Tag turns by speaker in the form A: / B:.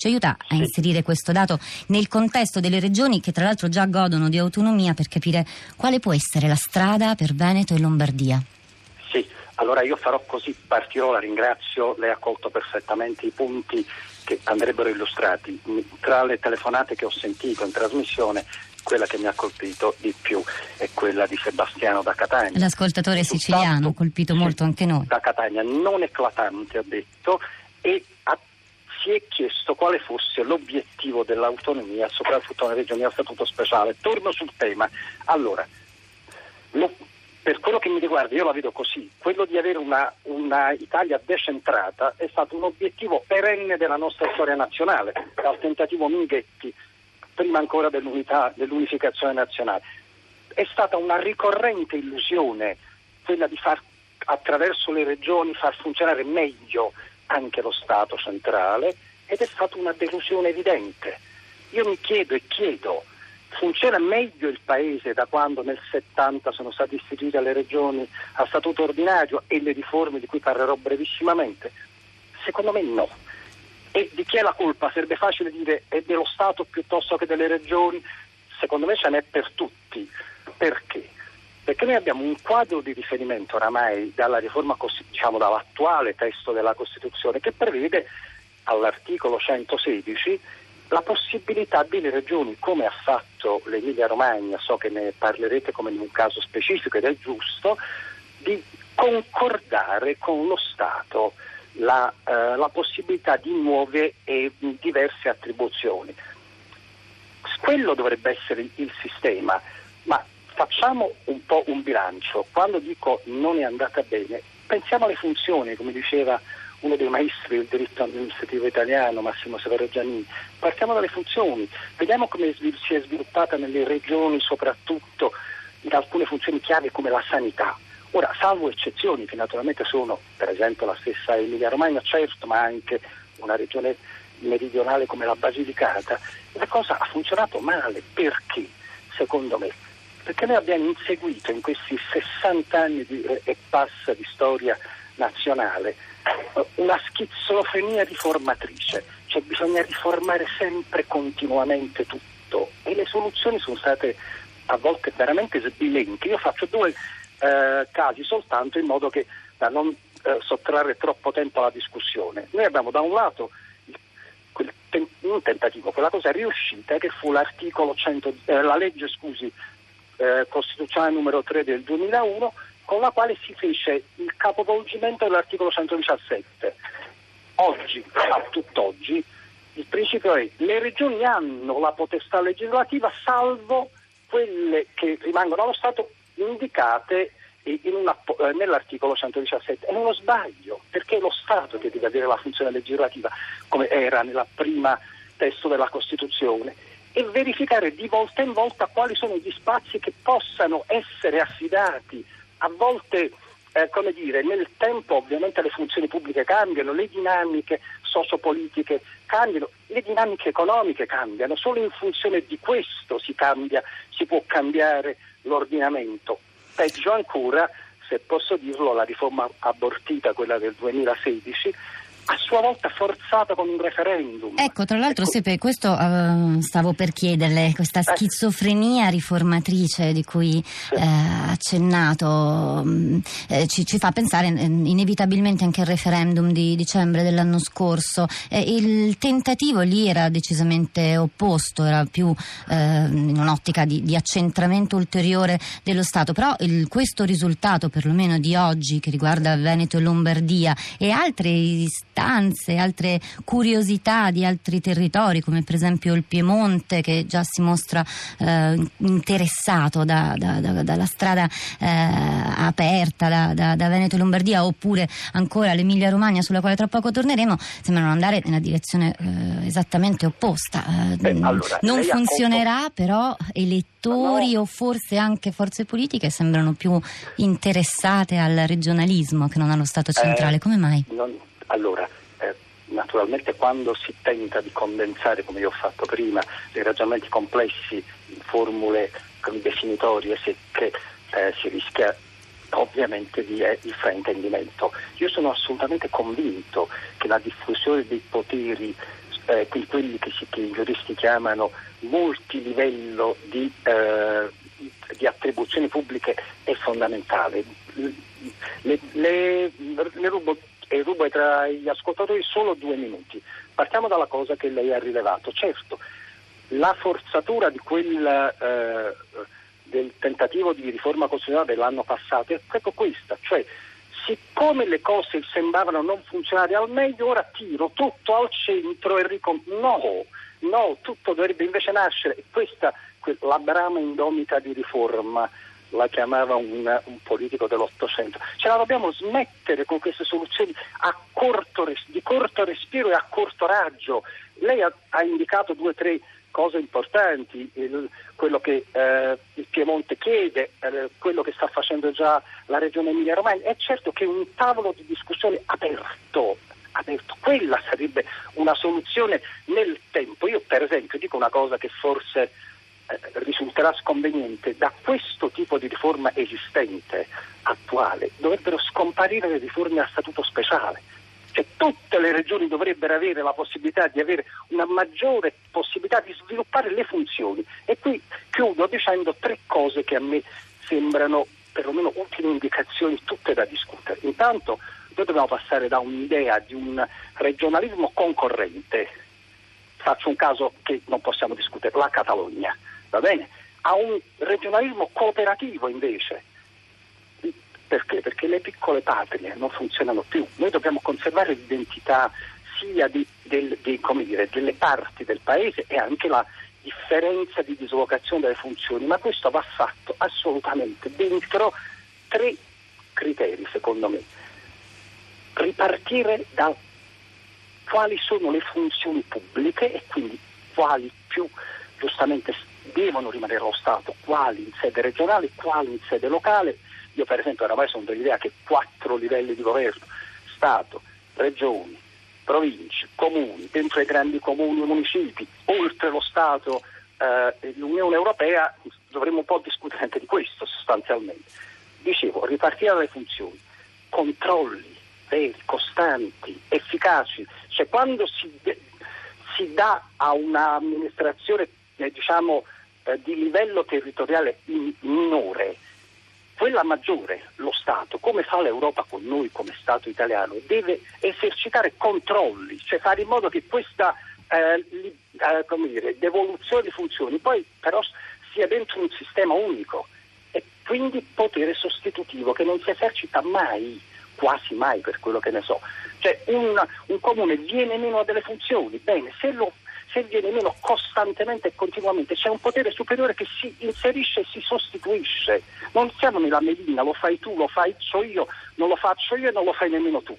A: Ci aiuta a inserire questo dato nel contesto delle regioni che tra l'altro già godono di autonomia per capire quale può essere la strada per Veneto e Lombardia.
B: Sì, allora io farò così, partirò, la ringrazio, lei ha colto perfettamente i punti che andrebbero illustrati. Tra le telefonate che ho sentito in trasmissione quella che mi ha colpito di più è quella di Sebastiano da Catania.
A: L'ascoltatore siciliano, ha colpito molto anche noi.
B: Da Catania, non eclatante ha detto, e si è chiesto quale fosse l'obiettivo dell'autonomia, soprattutto nelle regioni a statuto speciale. Torno sul tema. Allora, lo, per quello che mi riguarda, io la vedo così, quello di avere una, una, Italia decentrata è stato un obiettivo perenne della nostra storia nazionale, dal tentativo Minghetti, prima ancora dell'unificazione nazionale. È stata una ricorrente illusione quella di far attraverso le regioni far funzionare meglio anche lo Stato centrale ed è stata una delusione evidente. Io mi chiedo e chiedo funziona meglio il Paese da quando nel 70 sono state istituite le regioni a statuto ordinario e le riforme di cui parlerò brevissimamente? Secondo me no. E di chi è la colpa? Sarebbe facile dire è dello Stato piuttosto che delle regioni? Secondo me ce n'è per tutti. Perché? Perché noi abbiamo un quadro di riferimento oramai dalla riforma, diciamo dall'attuale testo della Costituzione che prevede all'articolo 116 la possibilità delle regioni, come ha fatto l'Emilia Romagna, so che ne parlerete come in un caso specifico ed è giusto, di concordare con lo Stato la, eh, la possibilità di nuove e diverse attribuzioni. Quello dovrebbe essere il sistema, ma facciamo un po' un bilancio. Quando dico non è andata bene, pensiamo alle funzioni, come diceva uno dei maestri del diritto amministrativo italiano, Massimo Severo Giannini. Partiamo dalle funzioni, vediamo come si è sviluppata nelle regioni, soprattutto in alcune funzioni chiave come la sanità. Ora, salvo eccezioni che naturalmente sono, per esempio, la stessa Emilia Romagna, certo, ma anche una regione meridionale come la Basilicata, la cosa ha funzionato male. Perché? Secondo me. Perché noi abbiamo inseguito in questi 60 anni di, eh, e passa di storia nazionale una schizofrenia riformatrice, cioè bisogna riformare sempre continuamente tutto e le soluzioni sono state a volte veramente sbilenche. Io faccio due eh, casi soltanto in modo che da non eh, sottrarre troppo tempo alla discussione. Noi abbiamo da un lato un tentativo, quella cosa riuscita che fu l'articolo 100, eh, la legge scusi, eh, costituzionale numero 3 del 2001 con la quale si fece il capovolgimento dell'articolo 117. Oggi, a tutt'oggi, il principio è che le regioni hanno la potestà legislativa salvo quelle che rimangono allo Stato indicate una, eh, nell'articolo 117. È uno sbaglio, perché è lo Stato che deve avere la funzione legislativa, come era nella prima testo della Costituzione, e verificare di volta in volta quali sono gli spazi che possano essere affidati a volte eh, come dire, nel tempo ovviamente le funzioni pubbliche cambiano, le dinamiche sociopolitiche cambiano, le dinamiche economiche cambiano, solo in funzione di questo si cambia, si può cambiare l'ordinamento. Peggio ancora, se posso dirlo, la riforma abortita, quella del 2016, a sua volta forzata con un referendum.
A: Ecco, tra l'altro, ecco. Sepe, questo uh, stavo per chiederle, questa eh. schizofrenia riformatrice di cui sì. eh, accennato mm, eh, ci, ci, fa pensare eh, inevitabilmente anche al referendum di dicembre dell'anno scorso. Eh, il tentativo lì era decisamente opposto, era più in un'ottica di, di, accentramento ulteriore dello Stato, però il, questo risultato, perlomeno di oggi, che riguarda Veneto e Lombardia e altri stati, istanze, altre curiosità di altri territori, come per esempio il Piemonte, che già si mostra eh, interessato da, da, da, dalla strada eh, aperta da, Veneto e Lombardia, oppure ancora l'Emilia Romagna, sulla quale tra poco torneremo, sembrano andare nella direzione eh, esattamente opposta. Eh, Beh, allora, non funzionerà, acconto... però elettori no. o forse anche forze politiche sembrano più interessate al regionalismo che non allo Stato centrale.
B: Eh,
A: Come mai?
B: Non allora, eh, naturalmente quando si tenta di condensare, come io ho fatto prima, dei ragionamenti complessi in formule definitorie secche, eh, si rischia ovviamente di eh, il fraintendimento. Io sono assolutamente convinto che la diffusione dei poteri eh, quelli che, si, che, i giuristi chiamano multilivello di, eh, di attribuzioni pubbliche è fondamentale. Le, le, le rubo, e rubo tra gli ascoltatori solo due minuti. Partiamo dalla cosa che lei ha rilevato. Certo, la forzatura di quel, eh, del tentativo di riforma costituzionale dell'anno passato è proprio questa, cioè siccome le cose sembravano non funzionare al meglio, ora tiro tutto al centro e ricom... No, no, tutto dovrebbe invece nascere, questa la brama indomita di riforma la chiamava un, un politico dell'Ottocento. Ce la dobbiamo smettere con queste soluzioni corto, di corto respiro e a corto raggio. Lei ha, ha indicato due o tre cose importanti, il, quello che eh, il Piemonte chiede, eh, quello che sta facendo già la Regione Emilia-Romagna. È certo che un tavolo di discussione aperto, aperto, quella sarebbe una soluzione nel tempo. Io per esempio dico una cosa che forse risulterà sconveniente, da questo tipo di riforma esistente, attuale, dovrebbero scomparire le riforme a statuto speciale cioè tutte le regioni dovrebbero avere la possibilità di avere una maggiore possibilità di sviluppare le funzioni. E qui chiudo dicendo tre cose che a me sembrano perlomeno utili indicazioni tutte da discutere. Intanto noi dobbiamo passare da un'idea di un regionalismo concorrente, faccio un caso che non possiamo discutere, la Catalogna, va bene? A un regionalismo cooperativo invece, perché? Perché le piccole patrie non funzionano più. Noi dobbiamo conservare l'identità sia di, del, di, dire, delle parti del paese e anche la differenza di dislocazione delle funzioni, ma questo va fatto assolutamente dentro tre criteri, secondo me. Ripartire da quali sono le funzioni pubbliche e quindi quali più giustamente devono rimanere allo Stato, quali in sede regionale, quali in sede locale io per esempio oramai sono dell'idea che quattro livelli di governo, Stato, Regioni, province, comuni, dentro i grandi comuni e municipi, oltre lo Stato eh, l'Unione Europea, dovremmo un po' discutere anche di questo sostanzialmente. Dicevo, ripartire dalle funzioni, controlli veri, costanti, efficaci, cioè quando si, si dà a un'amministrazione eh, diciamo, eh, di livello territoriale minore quella maggiore, lo Stato, come fa l'Europa con noi come Stato italiano, deve esercitare controlli, cioè fare in modo che questa eh, li, eh, dire, devoluzione di funzioni poi però sia dentro un sistema unico e quindi potere sostitutivo che non si esercita mai, quasi mai per quello che ne so. Cioè un, un comune viene meno a delle funzioni, bene, se lo se viene meno costantemente e continuamente, c'è un potere superiore che si inserisce e si sostituisce. Non siamo nella melina, lo fai tu, lo faccio io, non lo faccio io e non lo fai nemmeno tu.